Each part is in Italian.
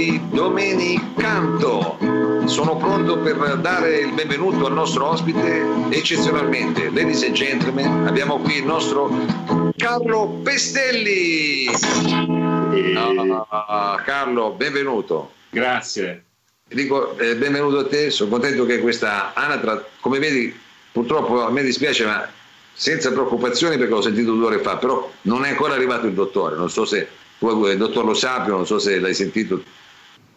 di Domenicanto. Sono pronto per dare il benvenuto al nostro ospite eccezionalmente. Ladies and gentlemen, abbiamo qui il nostro Carlo Pestelli. Ah, Carlo, benvenuto. Grazie. Dico eh, benvenuto a te, sono contento che questa anatra, come vedi, purtroppo a me dispiace, ma senza preoccupazioni perché l'ho sentito due ore fa, però non è ancora arrivato il dottore, non so se tu, il dottor Lo Sapio, non so se l'hai sentito.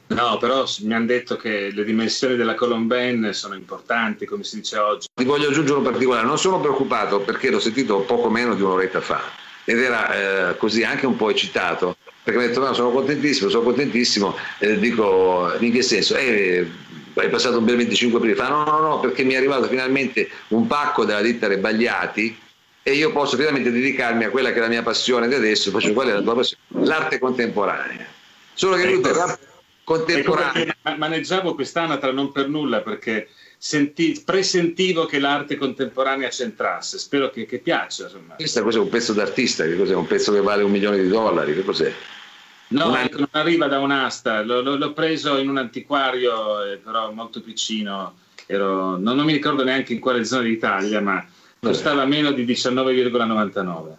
No, però mi hanno detto che le dimensioni della Colomben sono importanti, come si dice oggi. Ti voglio aggiungere un particolare, non sono preoccupato perché l'ho sentito poco meno di un'oretta fa ed era eh, così anche un po' eccitato perché mi ha detto no, sono contentissimo, sono contentissimo, eh, dico in che senso? Eh, hai passato un bel 25 aprile, fa no no no perché mi è arrivato finalmente un pacco della ditta Rebagliati e io posso finalmente dedicarmi a quella che è la mia passione di adesso, faccio qual è la tua passione? L'arte contemporanea. Solo che Ecco. ecco, l'arte contemporanea Ecco maneggiavo quest'anatra non per nulla, perché senti- presentivo che l'arte contemporanea c'entrasse. Spero che, che piaccia. Insomma. questa cos'è un pezzo d'artista, che cos'è? Un pezzo che vale un milione di dollari, che cos'è? No, ecco, non arriva da un'asta, l'ho preso in un antiquario, eh, però molto piccino. Ero- non, non mi ricordo neanche in quale zona d'Italia, ma costava meno di 19,99.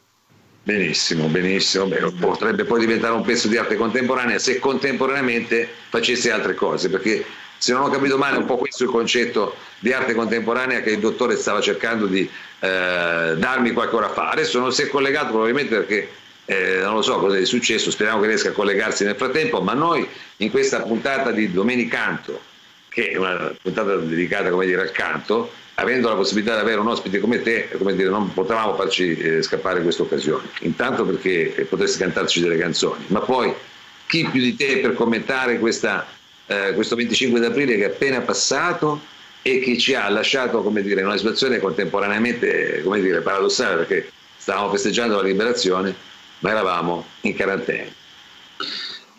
Benissimo, benissimo. Beh, potrebbe poi diventare un pezzo di arte contemporanea se contemporaneamente facesse altre cose, perché se non ho capito male è un po' questo il concetto di arte contemporanea che il dottore stava cercando di eh, darmi qualche ora fa. Adesso non si è collegato probabilmente perché eh, non lo so cosa è successo, speriamo che riesca a collegarsi nel frattempo, ma noi in questa puntata di Domenicanto, che è una puntata dedicata come dire, al canto, avendo la possibilità di avere un ospite come te, come dire, non potevamo farci eh, scappare questa occasione. Intanto perché eh, potresti cantarci delle canzoni, ma poi chi più di te per commentare questa, eh, questo 25 d'aprile che è appena passato e che ci ha lasciato come dire, in una situazione contemporaneamente come dire, paradossale perché stavamo festeggiando la liberazione ma eravamo in quarantena.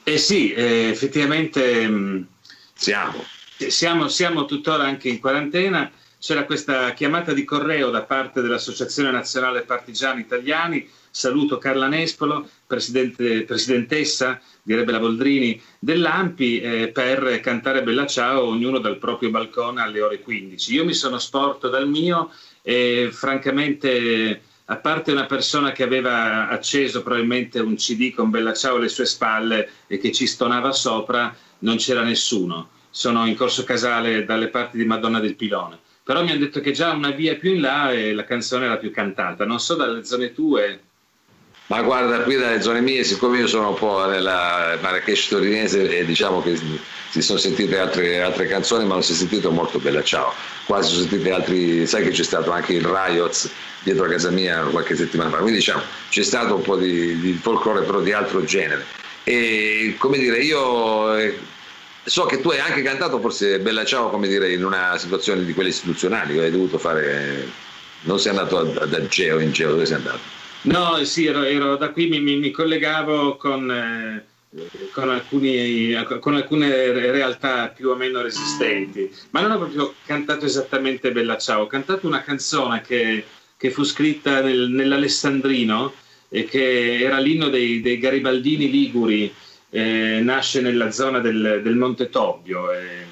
Eh sì, eh, effettivamente mh, Siamo. siamo, siamo tuttora anche in quarantena. C'era questa chiamata di correo da parte dell'Associazione Nazionale Partigiani Italiani. Saluto Carla Nespolo, presidente- presidentessa, direbbe la Boldrini, dell'AMPI eh, per cantare Bella Ciao ognuno dal proprio balcone alle ore 15. Io mi sono sporto dal mio e francamente, a parte una persona che aveva acceso probabilmente un CD con Bella Ciao alle sue spalle e che ci stonava sopra, non c'era nessuno. Sono in Corso Casale dalle parti di Madonna del Pilone. Però mi hanno detto che già una via più in là e la canzone era più cantata. Non so dalle zone tue. Ma guarda, qui dalle zone mie, siccome io sono un po' nella Marrakesh torinese e diciamo che si sono sentite altre, altre canzoni, ma non si è sentito molto bella ciao. Quasi sono sentite altri, sai che c'è stato anche il Riots dietro a casa mia qualche settimana fa, quindi diciamo c'è stato un po' di, di folklore però di altro genere. E come dire, io eh, so che tu hai anche cantato forse Bella Ciao, come dire, in una situazione di quelle istituzionali, hai dovuto fare, non sei andato a- da Geo in Geo, dove sei andato? No, sì, ero, ero da qui, mi, mi- mi collegavo con, eh, con, alcuni- con alcune realtà più o meno resistenti, ma non ho proprio cantato esattamente Bella Ciao, ho cantato una canzone che, che fu scritta nel- nell'Alessandrino e che era l'inno dei, dei garibaldini liguri, eh, nasce nella zona del, del Monte Tobbio eh,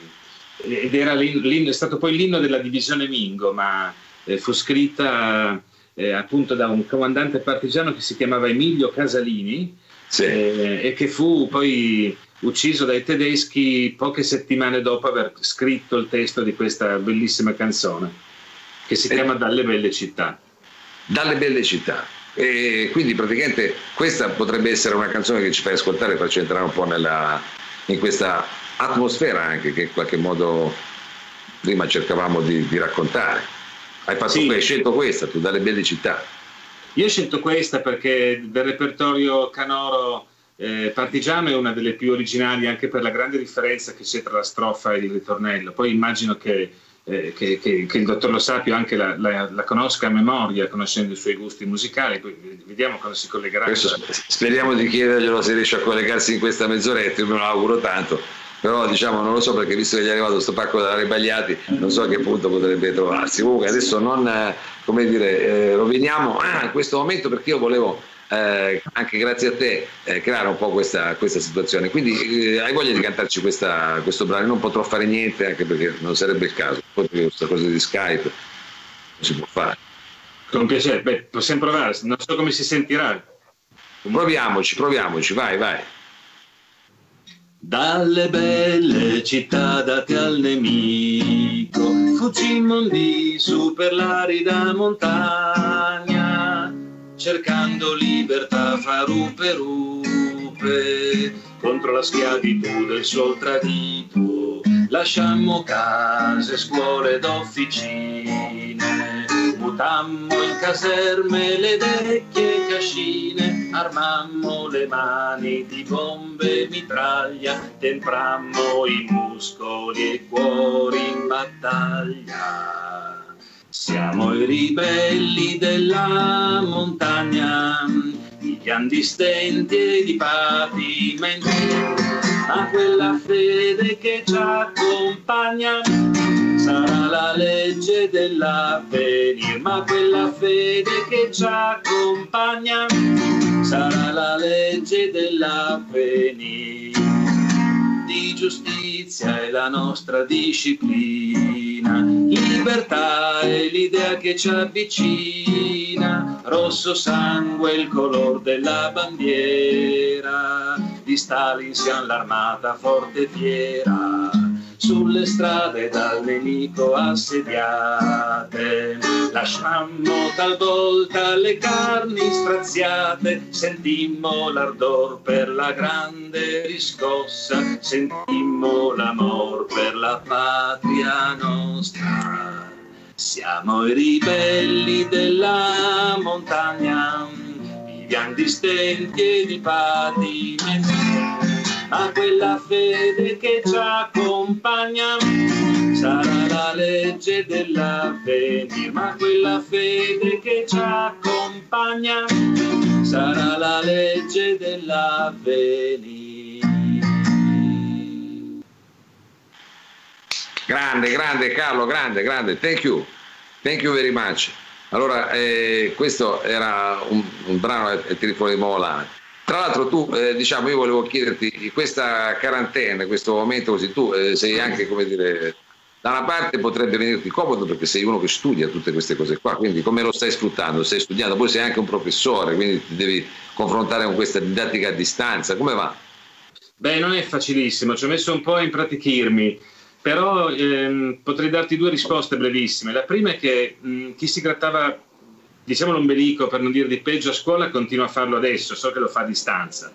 ed era l'in- l'inno- è stato poi l'inno della divisione Mingo, ma eh, fu scritta eh, appunto da un comandante partigiano che si chiamava Emilio Casalini Sì. eh, e che fu poi ucciso dai tedeschi poche settimane dopo aver scritto il testo di questa bellissima canzone che si Eh. chiama Dalle belle città. dalle belle città. E quindi praticamente questa potrebbe essere una canzone che ci fai ascoltare e farci entrare un po' nella, in questa atmosfera anche che in qualche modo prima cercavamo di, di raccontare. Hai, fatto, Sì. hai scelto questa, tu dalle belle città. Io ho scelto questa perché del repertorio canoro eh, Partigiano è una delle più originali anche per la grande differenza che c'è tra la strofa e il ritornello. Poi immagino che, eh, che, che, che il dottor Lo Sapio anche la, la, la, conosca a memoria, conoscendo i suoi gusti musicali. Vediamo quando si collegherà. Questo, speriamo di chiederglielo se riesce a collegarsi in questa mezz'oretta, io me lo auguro tanto. Però diciamo non lo so perché visto che gli è arrivato questo pacco da Rebagliati non so a che punto potrebbe trovarsi. Comunque adesso non eh, come dire, eh, roviniamo ah, questo momento perché io volevo eh, anche grazie a te eh, creare un po' questa, questa situazione. Quindi eh, hai voglia di cantarci questa, questo brano? Non potrò fare niente anche perché non sarebbe il caso. Poi questa cosa di Skype non si può fare. Con piacere, Beh, possiamo provare, non so come si sentirà. Proviamoci, proviamoci, vai, vai. Dalle belle città date al nemico, fuggimmo lì su per l'arida montagna cercando libertà fra rupe contro la schiavitù del sol tradito. Lasciammo case, scuole ed officine, mutammo in caserme le vecchie cascine, armammo le mani di bombe e mitraglia, temprammo i muscoli e cuori in battaglia. Siamo i ribelli della montagna, i pianti stenti e di patimenti, ma quella fede che ci accompagna sarà la legge dell'avvenire, ma quella fede che ci accompagna sarà la legge dell'avvenire. Di giustizia è la nostra disciplina, libertà è l'idea che ci avvicina, rosso sangue il color della bandiera, di Stalin siamo l'armata forte e fiera sulle strade dal nemico assediate. Lasciammo talvolta le carni straziate, sentimmo l'ardor per la grande riscossa, sentimmo l'amor per la patria nostra. Siamo i ribelli della montagna, viviamo di stenti e di patimenti a quella fede che ci accompagna. Sarà la legge dell'avvenir, ma quella fede che ci accompagna sarà la legge dell'avvenir. Grande, grande Carlo, grande, grande, thank you, thank you very much. Allora, eh, questo era un, un brano e tiri fuori di Mola. Tra l'altro tu, eh, diciamo, io volevo chiederti, questa quarantena, questo momento così, tu eh, sei anche, come dire, da una parte potrebbe venirti comodo perché sei uno che studia tutte queste cose qua, quindi come lo stai sfruttando? Stai studiando, poi sei anche un professore, quindi ti devi confrontare con questa didattica a distanza, come va? Beh, non è facilissimo, ci ho messo un po' a impratichirmi, però ehm, potrei darti due risposte brevissime. La prima è che mh, chi si grattava diciamo l'ombelico per non dire di peggio a scuola continua a farlo adesso, so che lo fa a distanza.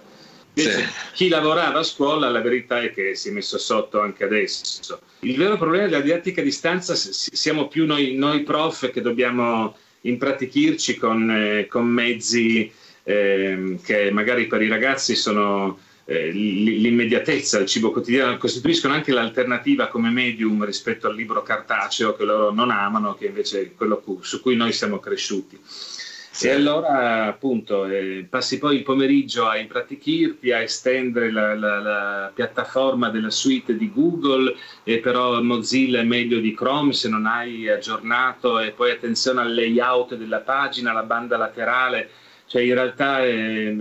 Invece, sì. chi lavorava a scuola, la verità è che si è messo sotto anche adesso. Il vero problema della didattica a distanza siamo più noi, noi prof che dobbiamo impratichirci con, eh, con mezzi eh, che magari per i ragazzi sono eh, l'immediatezza, il cibo quotidiano, costituiscono anche l'alternativa come medium rispetto al libro cartaceo che loro non amano, che invece è quello su cui noi siamo cresciuti. Sì. E allora appunto eh, passi poi il pomeriggio a impratichirti, a estendere la, la, la, piattaforma della suite di Google, e però Mozilla è meglio di Chrome se non hai aggiornato e poi attenzione al layout della pagina, la banda laterale cioè in realtà eh,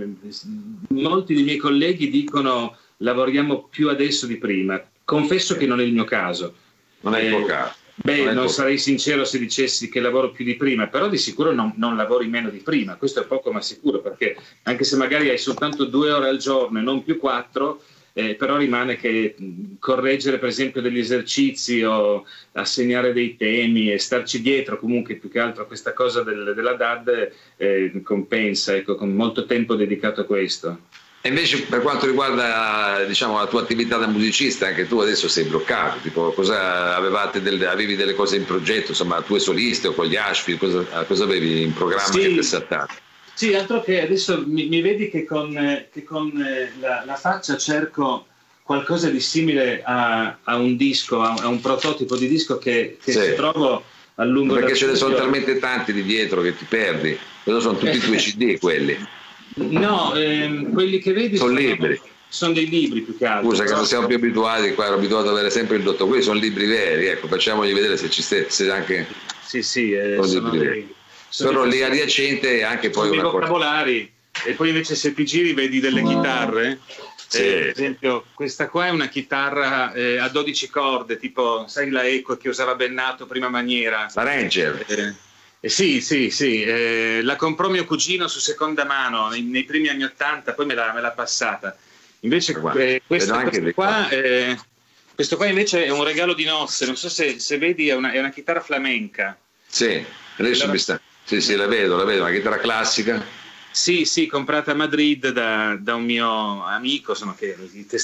molti dei miei colleghi dicono lavoriamo più adesso di prima. Confesso che non è il mio caso. Non è il tuo eh, caso. Beh, non, non sarei sincero se dicessi che lavoro più di prima, però di sicuro non, non, lavori meno di prima, questo è poco ma sicuro, perché anche se magari hai soltanto due ore al giorno e non più quattro, eh, però rimane che correggere per esempio degli esercizi o assegnare dei temi e starci dietro comunque più che altro a questa cosa del, della DAD eh, compensa, ecco, con molto tempo dedicato a questo. E invece per quanto riguarda diciamo, la tua attività da musicista, anche tu adesso sei bloccato, tipo, cosa avevate delle, avevi delle cose in progetto, insomma, tue soliste o con gli Ashfield, cosa, cosa avevi in programma sì. che ti Sì, altro che adesso mi, mi vedi che con, eh, che con eh, la, la, faccia cerco qualcosa di simile a, a un disco, a, a, un prototipo di disco che, che sì. trovo a lungo Perché ce ne sono talmente tanti di dietro che ti perdi, quello sono tutti i tuoi CD quelli. No, ehm, quelli che vedi sono, sono libri. Sono dei libri più che altro. Scusa, che non siamo più abituati, qua ero abituato ad avere sempre il dottor. Quelli sono libri veri, ecco, facciamogli vedere se ci stesse anche. Sì, sì, eh, sono, sono libri veri sono lì adiacente e anche poi una vocabolari. E poi invece se ti giri vedi delle chitarre. Sì. eh, per esempio questa qua è una chitarra eh, a 12 corde tipo sai la Eco che usava Bennato prima maniera? La Ranger. Eh, eh sì sì sì eh, la comprò mio cugino su seconda mano nei, nei primi anni 80 poi me l'ha, me l'ha passata. Invece eh, questa, questa qua questo qua invece è un regalo di nozze non so se, se vedi è una, è una chitarra flamenca. Sì adesso allora, mi sta sì, sì, la vedo, la vedo, una chitarra classica. Sì, sì, comprata a Madrid da, da un mio amico, sono che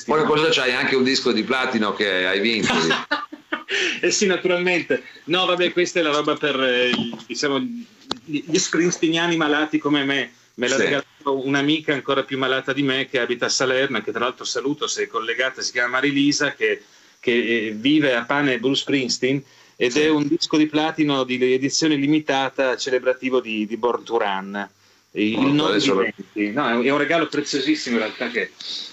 Poi cosa c'hai? Anche un disco di platino che hai vinto. eh sì, naturalmente. No, vabbè, questa è la roba per eh, diciamo, gli springstiniani malati come me. Me l'ha sì. regalato un'amica ancora più malata di me che abita a Salerno, che tra l'altro saluto se è collegata, si chiama Marilisa, che, che eh, vive a pane Bruce Springsteen ed è un disco di platino di edizione limitata celebrativo di, di Born to Run. Il oh, no, è un regalo preziosissimo in realtà che,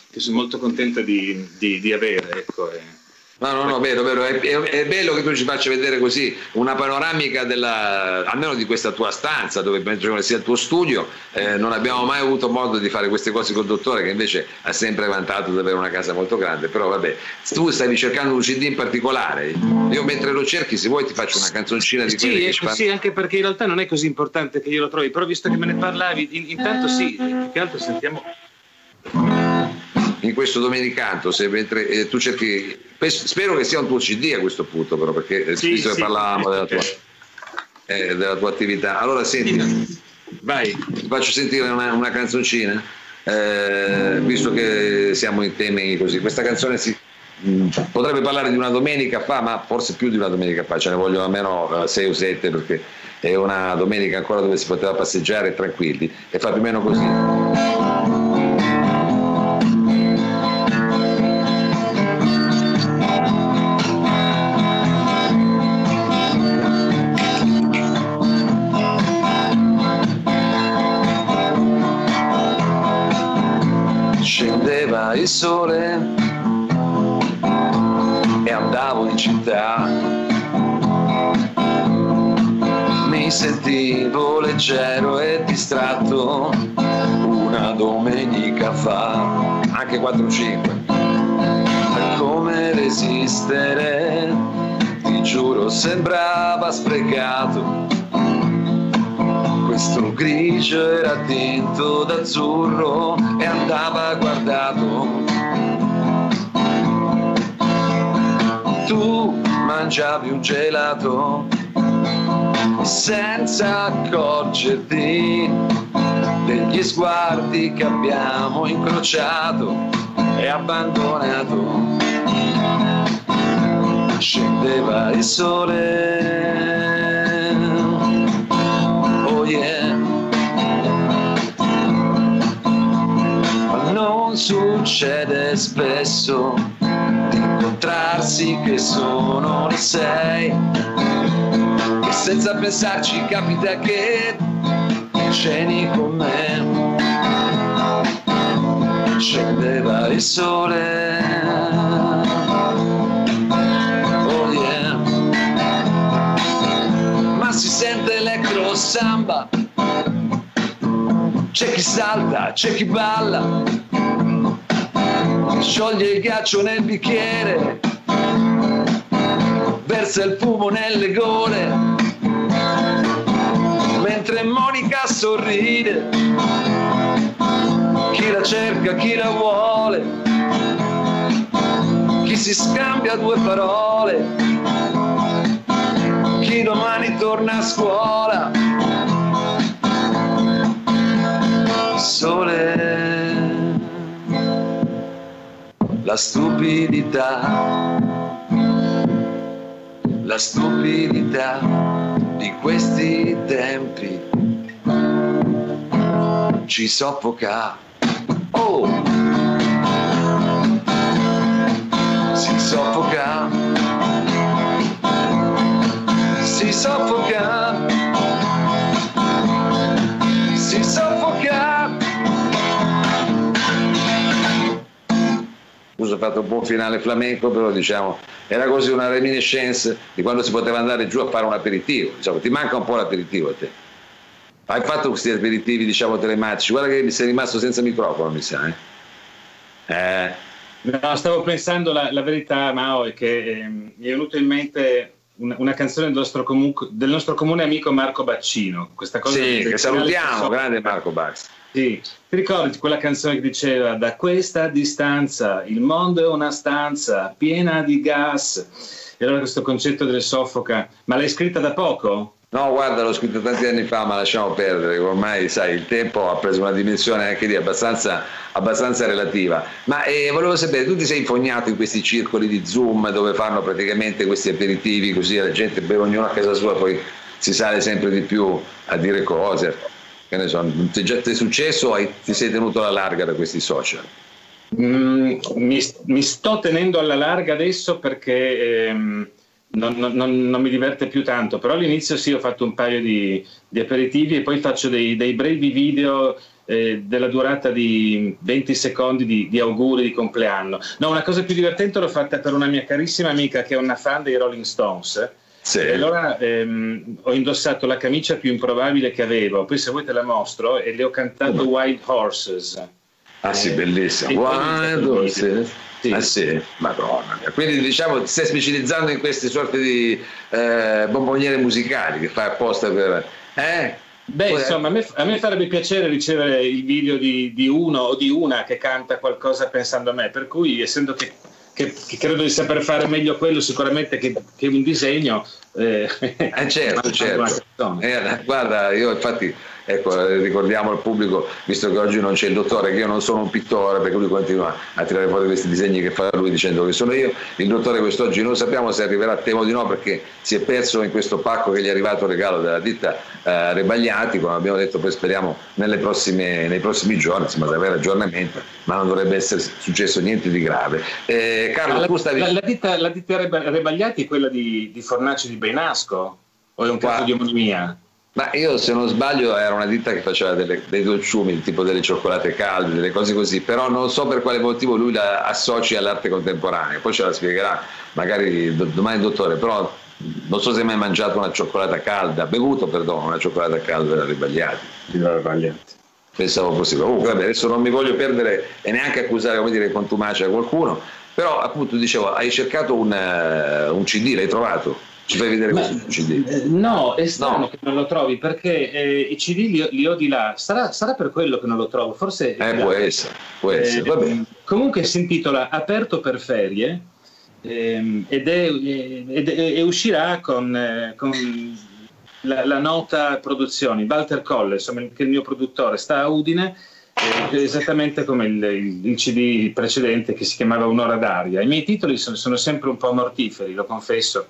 che sono molto contenta di, di, di avere. Ecco, eh. No, no, no, vero, vero. È, è, è, bello che tu ci faccia vedere così una panoramica della, almeno di questa tua stanza, dove penso che sia il tuo studio. Eh, non abbiamo mai avuto modo di fare queste cose col dottore, che invece ha sempre vantato di avere una casa molto grande. Però vabbè, tu stavi cercando un CD in particolare. Io mentre lo cerchi, se vuoi, ti faccio una canzoncina di sì, che Sì, anche perché in realtà non è così importante che io lo trovi, però visto che me ne parlavi, in, intanto sì, più che altro sentiamo in questo domenicanto, se mentre eh, tu cerchi, spero che sia un tuo CD a questo punto, però, perché eh, sì, visto sì. che parlavamo della tua, eh, della tua, attività. Allora senti, vai, ti faccio sentire una, una canzoncina, eh, visto che siamo in temi così. Questa canzone si, mm, potrebbe parlare di una domenica fa, ma forse più di una domenica fa, ce ne vogliono almeno 6 o 7 perché è una domenica ancora dove si poteva passeggiare tranquilli e fa più o meno così. 4-5 a come resistere? Ti giuro sembrava sprecato. Questo grigio era tinto d'azzurro e andava guardato. Tu mangiavi un gelato senza accorgerti degli sguardi che abbiamo incrociato e abbandonato. Scendeva il sole non succede spesso di incontrarsi che sono le sei. E senza pensarci capita che ceni con me. Scendeva il sole. Oh yeah. Ma si sente electro samba. C'è chi salta, c'è chi balla scioglie il ghiaccio nel bicchiere, versa il fumo nelle gole, mentre Monica sorride, chi la cerca, chi la vuole, chi si scambia due parole, chi domani torna a scuola. Sole la stupidità, la stupidità di questi tempi. ci soffoca. Oh! Si soffoca. Si soffoca. Fatto un buon finale flamenco, però diciamo, era così una reminiscence di quando si poteva andare giù a fare un aperitivo. Diciamo, ti manca un po' l'aperitivo a te. Hai fatto questi aperitivi, diciamo, telematici. Guarda che mi sei rimasto senza microfono, mi sa. Eh? eh. No, stavo pensando, la, la verità, Mao, è che eh, mi è venuta in mente una, una canzone del nostro, comu- del nostro, comune amico Marco Baccino. Questa cosa sì, che salutiamo, grande Marco Baccino. Sì, ti ricordi quella canzone che diceva da questa distanza il mondo è una stanza piena di gas? E allora questo concetto del soffoca, ma l'hai scritta da poco? No, guarda, l'ho scritto tanti anni fa, ma lasciamo perdere, ormai sai, il tempo ha preso una dimensione anche lì abbastanza, abbastanza relativa. Ma eh, volevo sapere, tu ti sei infognato in questi circoli di Zoom dove fanno praticamente questi aperitivi, così la gente beve ognuno a casa sua, poi si sale sempre di più a dire cose. Che ne so, ti, è successo o ti sei tenuto alla larga da questi social? Mm, mi, mi, sto tenendo alla larga adesso perché... Ehm non, non, non, mi diverte più tanto, però all'inizio sì ho fatto un paio di, di aperitivi e poi faccio dei, dei brevi video eh, della durata di 20 secondi di, di, auguri di compleanno. No, una cosa più divertente l'ho fatta per una mia carissima amica che è una fan dei Rolling Stones. Sì. E allora ehm, ho indossato la camicia più improbabile che avevo, poi se vuoi te la mostro e le ho cantato Wild Horses. Ah sì, bellissimo. Wild Horses. Sì. Ah sì, madonna. Quindi diciamo ti stai specializzando in queste sorte di eh, bomboniere musicali che fai apposta per... Eh? Beh, Poi, insomma, a me, a me, farebbe piacere ricevere il video di, di, uno o di una che canta qualcosa pensando a me, per cui essendo che, che, che credo di saper fare meglio quello sicuramente che, che un disegno... Eh, eh certo, certo. Eh, guarda, io infatti Ecco, ricordiamo al pubblico, visto che oggi non c'è il dottore, che io non sono un pittore, perché lui continua a tirare fuori questi disegni che fa lui dicendo che sono io, il dottore quest'oggi non sappiamo se arriverà, temo di no, perché si è perso in questo pacco che gli è arrivato il regalo della ditta eh, Rebagliati, come abbiamo detto poi speriamo prossime, nei prossimi giorni, insomma, di avere aggiornamento, ma non dovrebbe essere successo niente di grave. Eh, Carlo, la, stavi... La, la, ditta, la ditta Rebagliati è quella di, di Fornaci di Benasco? O è un caso di omonimia? Ma io se non sbaglio era una ditta che faceva delle, dei dolciumi, tipo delle cioccolate calde, delle cose così, però non so per quale motivo lui la associ all'arte contemporanea, poi ce la spiegherà magari domani il dottore, però non so se hai mai mangiato una cioccolata calda, bevuto perdono, una cioccolata calda da Ribagliati. Da Ribagliati. Pensavo possibile. Comunque vabbè, adesso non mi voglio perdere e neanche accusare come dire contumacia qualcuno, però appunto dicevo, hai cercato un, uh, un CD, l'hai trovato? Ci fai vedere Ma, questo CD? Eh, no, è strano no. che non lo trovi perché eh, i CD li, li, ho di là. Sarà, sarà, per quello che non lo trovo. Forse. Eh, può essere. Può essere. Eh, comunque si intitola Aperto per ferie ehm, ed, è, ed, è, e uscirà con, eh, con la, la, nota produzioni. Walter Colle, insomma, che è il mio produttore, sta a Udine. Eh, esattamente come il, il, il, CD precedente che si chiamava Un'ora d'aria. I miei titoli sono, sono sempre un po' mortiferi, lo confesso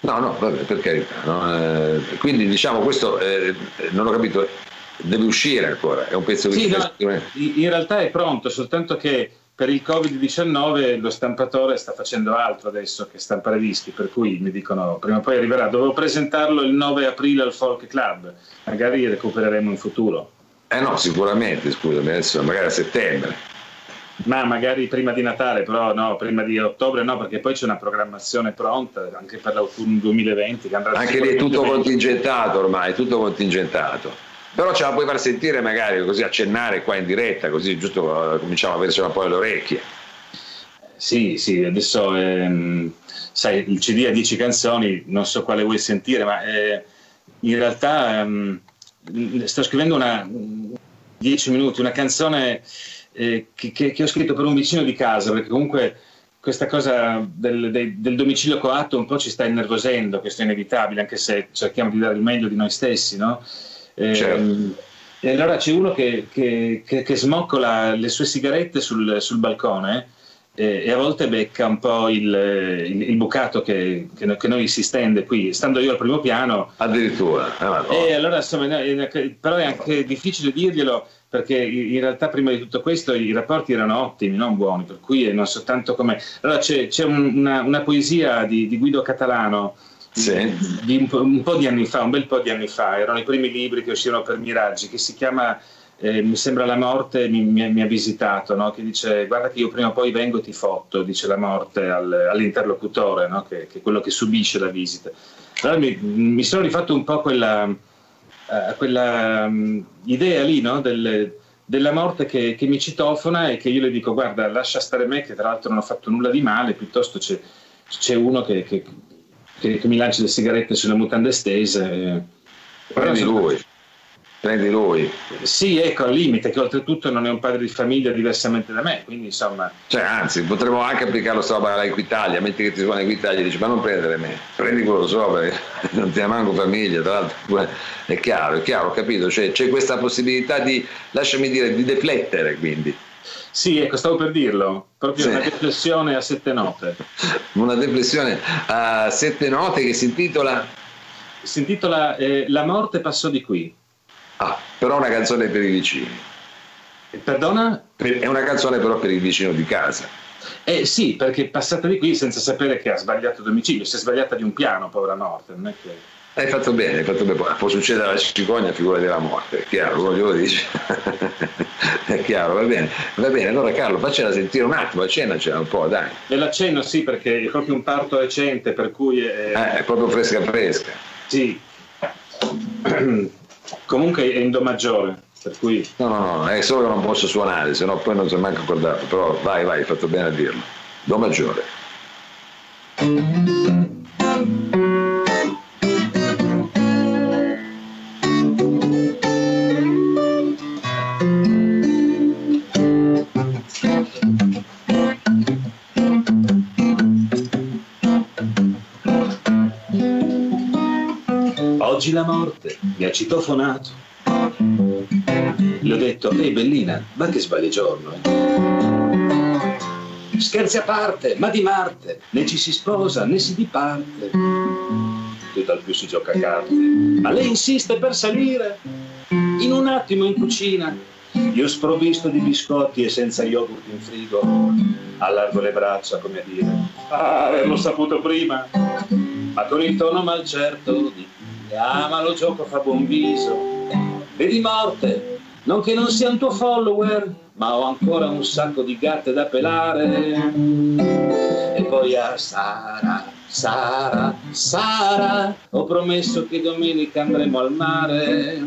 No, no, vabbè, per carità. No? Eh, quindi diciamo questo, eh, non ho capito, deve uscire ancora, è un pezzo che sì, no, in realtà è pronto, soltanto che per il Covid-19 lo stampatore sta facendo altro adesso che stampare dischi, per cui mi dicono prima o poi arriverà. Dovevo presentarlo il 9 aprile al Folk Club, magari recupereremo in futuro. Eh no, sicuramente, scusami, adesso magari a settembre. Ma magari prima di Natale, però no, prima di ottobre no, perché poi c'è una programmazione pronta anche per l'autunno 2020. anche lì è tutto contingentato ormai, tutto contingentato. Però ce la puoi far sentire magari così accennare qua in diretta, così giusto eh, cominciamo a avercela un po' alle orecchie. Sì, sì, adesso ehm, sai, il CD ha 10 canzoni, non so quale vuoi sentire, ma eh, in realtà ehm, sto scrivendo una 10 minuti, una canzone eh, che, che, ho scritto per un vicino di casa, perché comunque questa cosa del, del, del, domicilio coatto un po' ci sta innervosendo, questo è inevitabile, anche se cerchiamo di dare il meglio di noi stessi, no? Eh, certo. E allora c'è uno che, che, che, smoccola le sue sigarette sul, sul balcone e, e a volte becca un po' il, il, il bucato che, che, che, noi si stende qui, stando io al primo piano. Addirittura. Eh, e allora insomma, però è anche difficile dirglielo perché in realtà prima di tutto questo i rapporti erano ottimi, non buoni, per cui non soltanto come... Allora c'è, c'è una, una, poesia di, di Guido Catalano sì. di un, un, po' di anni fa, un bel po' di anni fa, erano i primi libri che uscirono per Miraggi, che si chiama eh, Mi sembra la morte mi, mi, mi ha visitato, no? che dice guarda che io prima o poi vengo e ti fotto, dice la morte al, all'interlocutore, no? che, che, è quello che subisce la visita. Allora mi, mi sono rifatto un po' quella a quella um, idea lì no? Del, della morte che, che, mi citofona e che io le dico guarda lascia stare me che tra l'altro non ho fatto nulla di male, piuttosto c'è, c'è uno che, che, che, mi lancia le sigarette sulle mutande stese. Prendi lui. Prendi lui. Sì, ecco, al limite, che oltretutto non è un padre di famiglia diversamente da me, quindi insomma... Cioè, anzi, potremmo anche applicarlo sta roba all'Equitalia, metti che ti suona Equitalia e dici, ma non prendere me, prendi quello sopra, non ti manco famiglia, tra l'altro è chiaro, è chiaro, ho capito, cioè, c'è questa possibilità di, lasciami dire, di deflettere, quindi. Sì, ecco, stavo per dirlo, proprio sì. una deflessione a sette note. Una deflessione a sette note che si intitola... Si intitola eh, La morte passò di qui. Ah, però una canzone per i vicini. Perdona? È una canzone però per il vicino di casa. Eh sì, perché è passata di qui senza sapere che ha sbagliato domicilio, si è sbagliata di un piano, povera morte, non è che... Hai fatto bene, hai fatto bene. Può succedere alla cicogna, figura della morte, è chiaro, lo dice. è chiaro, va bene. Va bene, allora Carlo, faccela sentire un attimo, accennacela un po', dai. E l'accenno sì, perché è proprio un parto recente, per cui... È, eh, è proprio fresca fresca. Sì. Comunque è in Do maggiore, per cui... No, no, no, è solo che non posso suonare, se no poi non si è manco accordato, però vai, vai, hai fatto bene a dirlo. Do maggiore. Oggi la morte mi ha citofonato. Le ho detto, ehi bellina, ma che sbagli giorno. Eh? Scherzi a parte, ma di Marte, né ci si sposa né si diparte. Tutt'al più si gioca a carte. Ma lei insiste per salire. In un attimo in cucina, io sprovvisto di biscotti e senza yogurt in frigo, allargo le braccia come a dire, ah, averlo saputo prima, ma con il tono malcerto di Ah, ma lo gioco fa buon viso. Vedi morte, non che non sia un tuo follower, ma ho ancora un sacco di gatte da pelare. E poi a Sara, Sara, Sara, ho promesso che domenica andremo al mare.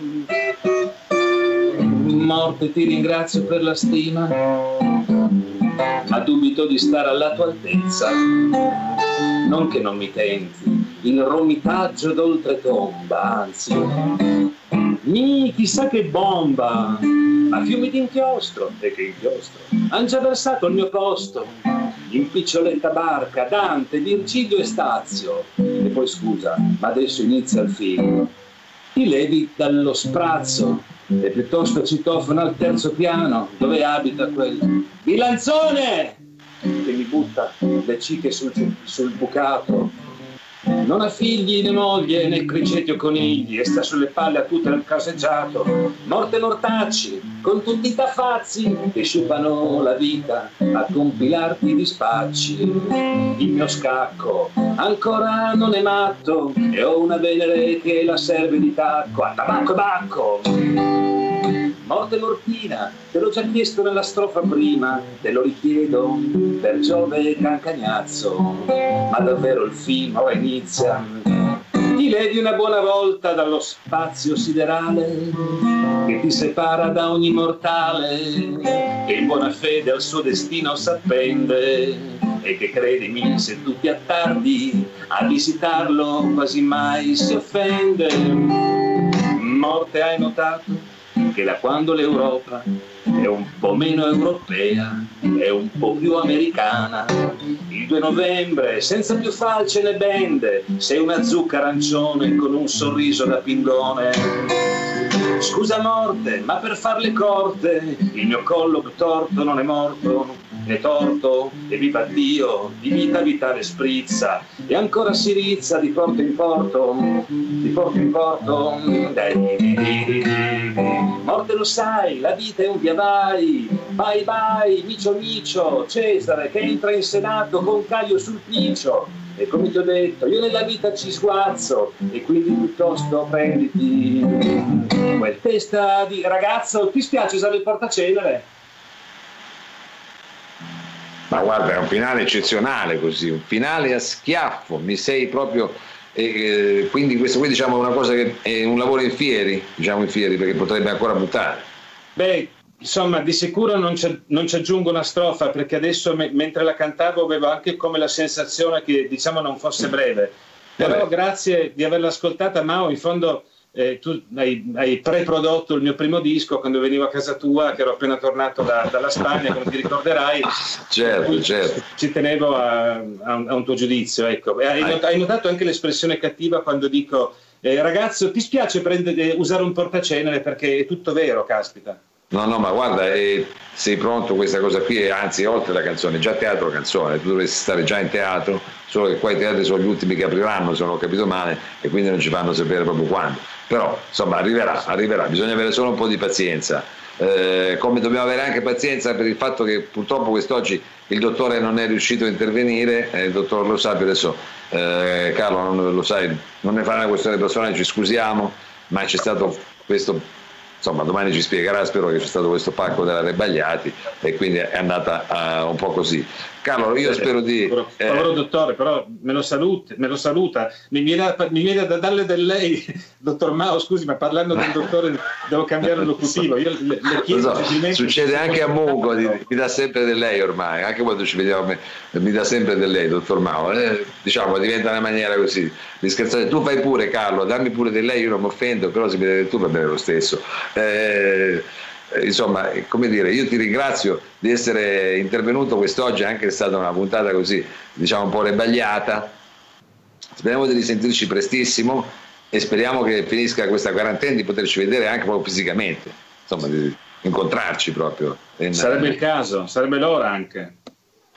Morte, ti ringrazio per la stima, ma dubito di stare alla tua altezza. Non che non mi tenti, il romitaggio d'oltretomba, anzi, mi chissà che bomba, a fiumi d'inchiostro, e che inchiostro, han già versato il mio posto, in piccioletta barca, Dante, Virgilio e Stazio, e poi scusa, ma adesso inizia il film, ti levi dallo sprazzo, e piuttosto citofono al terzo piano, dove abita quel bilanzone che mi butta le ciche sul, sul bucato non ha figli né moglie né criceti o conigli e sta sulle palle a tutto il caseggiato. Morte mortacci, con tutti i tafazzi che sciupano la vita a compilarti i dispacci. Il mio scacco ancora non è matto e ho una venere che la serve di tacco. A tabacco e bacco! Morte mortina, te l'ho già chiesto nella strofa prima, te lo richiedo per Giove Cancagnazzo, ma davvero il film ora inizia. Ti levi una buona volta dallo spazio siderale che ti separa da ogni mortale, che in buona fede al suo destino s'appende e che credimi se tu ti attardi a visitarlo quasi mai si offende. Morte hai notato? Che da quando l'Europa è un po' meno europea, è un po' più americana. Il 2 novembre, senza più falce né bende, sei una zucca arancione con un sorriso da pingone. Scusa morte, ma per farle corte, il mio collo torto non è morto, né torto, e viva Dio, di vita vitale sprizza, e ancora si rizza di porto in porto, di porto in porto. Morte lo sai, la vita è un via vai, vai vai, micio micio, Cesare che entra in Senato con Caio sul piccio. E come ti ho detto, io nella vita ci sguazzo e quindi piuttosto prenditi quel testa di ragazzo. Ti spiace usare il portacenere? Ma guarda, è un finale eccezionale così, un finale a schiaffo, mi sei proprio... Eh, quindi questo qui diciamo è una cosa che è un lavoro in fieri, diciamo in fieri perché potrebbe ancora buttare. Beh, insomma, di sicuro non ci, non ci aggiungo una strofa perché adesso me, mentre la cantavo avevo anche come la sensazione che diciamo non fosse breve. Però Vabbè. grazie di averla ascoltata, Mao, in fondo eh, tu hai, hai, pre-prodotto il mio primo disco quando venivo a casa tua, che ero appena tornato da, dalla Spagna, come ti ricorderai. Certo, certo. Ci tenevo a, a, un, a un, tuo giudizio. Ecco. Hai, not, hai, notato anche l'espressione cattiva quando dico, eh, ragazzo, ti spiace prendere, usare un portacenere perché è tutto vero, caspita. No, no, ma guarda, eh, sei pronto questa cosa qui, anzi, oltre la canzone, già teatro canzone, tu dovresti stare già in teatro, solo che qua i teatri sono gli ultimi che apriranno, se non ho capito male, e quindi non ci fanno sapere proprio quando. Però, insomma, arriverà, arriverà, bisogna avere solo un po' di pazienza. Eh, come dobbiamo avere anche pazienza per il fatto che purtroppo quest'oggi il dottore non è riuscito a intervenire, eh, il dottor Lo Sapio adesso, eh, Carlo non lo sai, non ne fa una questione personale, ci scusiamo, ma c'è stato questo insomma domani ci spiegherà, spero che c'è stato questo pacco della Rebagliati e quindi è andata uh, un po' così. Carlo, io spero di... Eh, favore, dottore, però me lo, saluti, me lo saluta. Mi viene, mi viene, da darle del lei, dottor Mao, scusi, ma parlando del dottore devo cambiare l'ocutivo. Io le, le chiedo so, succede anche a Mungo, mi, mi dà sempre del lei ormai, anche quando ci vediamo mi dà sempre del lei, dottor Mao. Eh, diciamo, diventa una maniera così di scherzare. Tu fai pure, Carlo, dammi pure del lei, io non mi offendo, però se mi dai tu va bene lo stesso. Eh, eh, insomma, come dire, io ti ringrazio di essere intervenuto quest'oggi, anche è stata una puntata così, diciamo, un po' rebagliata. Speriamo di risentirci prestissimo e speriamo che finisca questa quarantena di poterci vedere anche proprio fisicamente, insomma, di incontrarci proprio. Sarebbe il caso, sarebbe l'ora anche.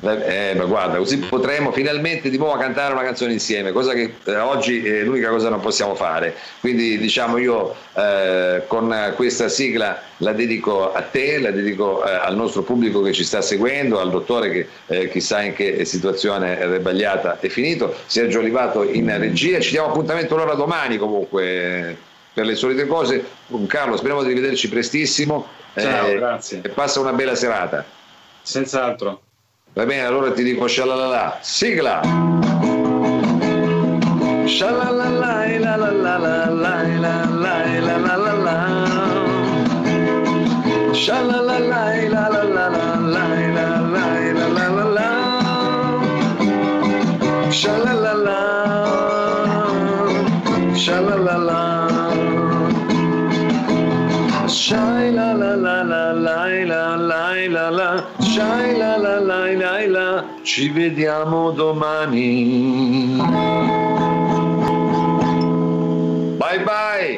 Eh, ma guarda, così potremo finalmente di nuovo cantare una canzone insieme, cosa che eh, oggi è l'unica cosa che non possiamo fare. Quindi diciamo io eh, con questa sigla la dedico a te, la dedico eh, al nostro pubblico che ci sta seguendo, al dottore che eh, chissà in che situazione è rebagliata è finito, Sergio Olivato in regia, ci diamo appuntamento allora domani comunque per le solite cose. Carlo, speriamo di rivederci prestissimo. Ciao, eh, grazie. E passa una bella serata. Senz'altro. Va bene, allora ti dico shalalala. Sigla! shalala lai la la la la la lai la la shalala Shalalala la la la la la la la la Shalalala. Shalalala. Shalalala Shalalala ci vediamo domani. Bye bye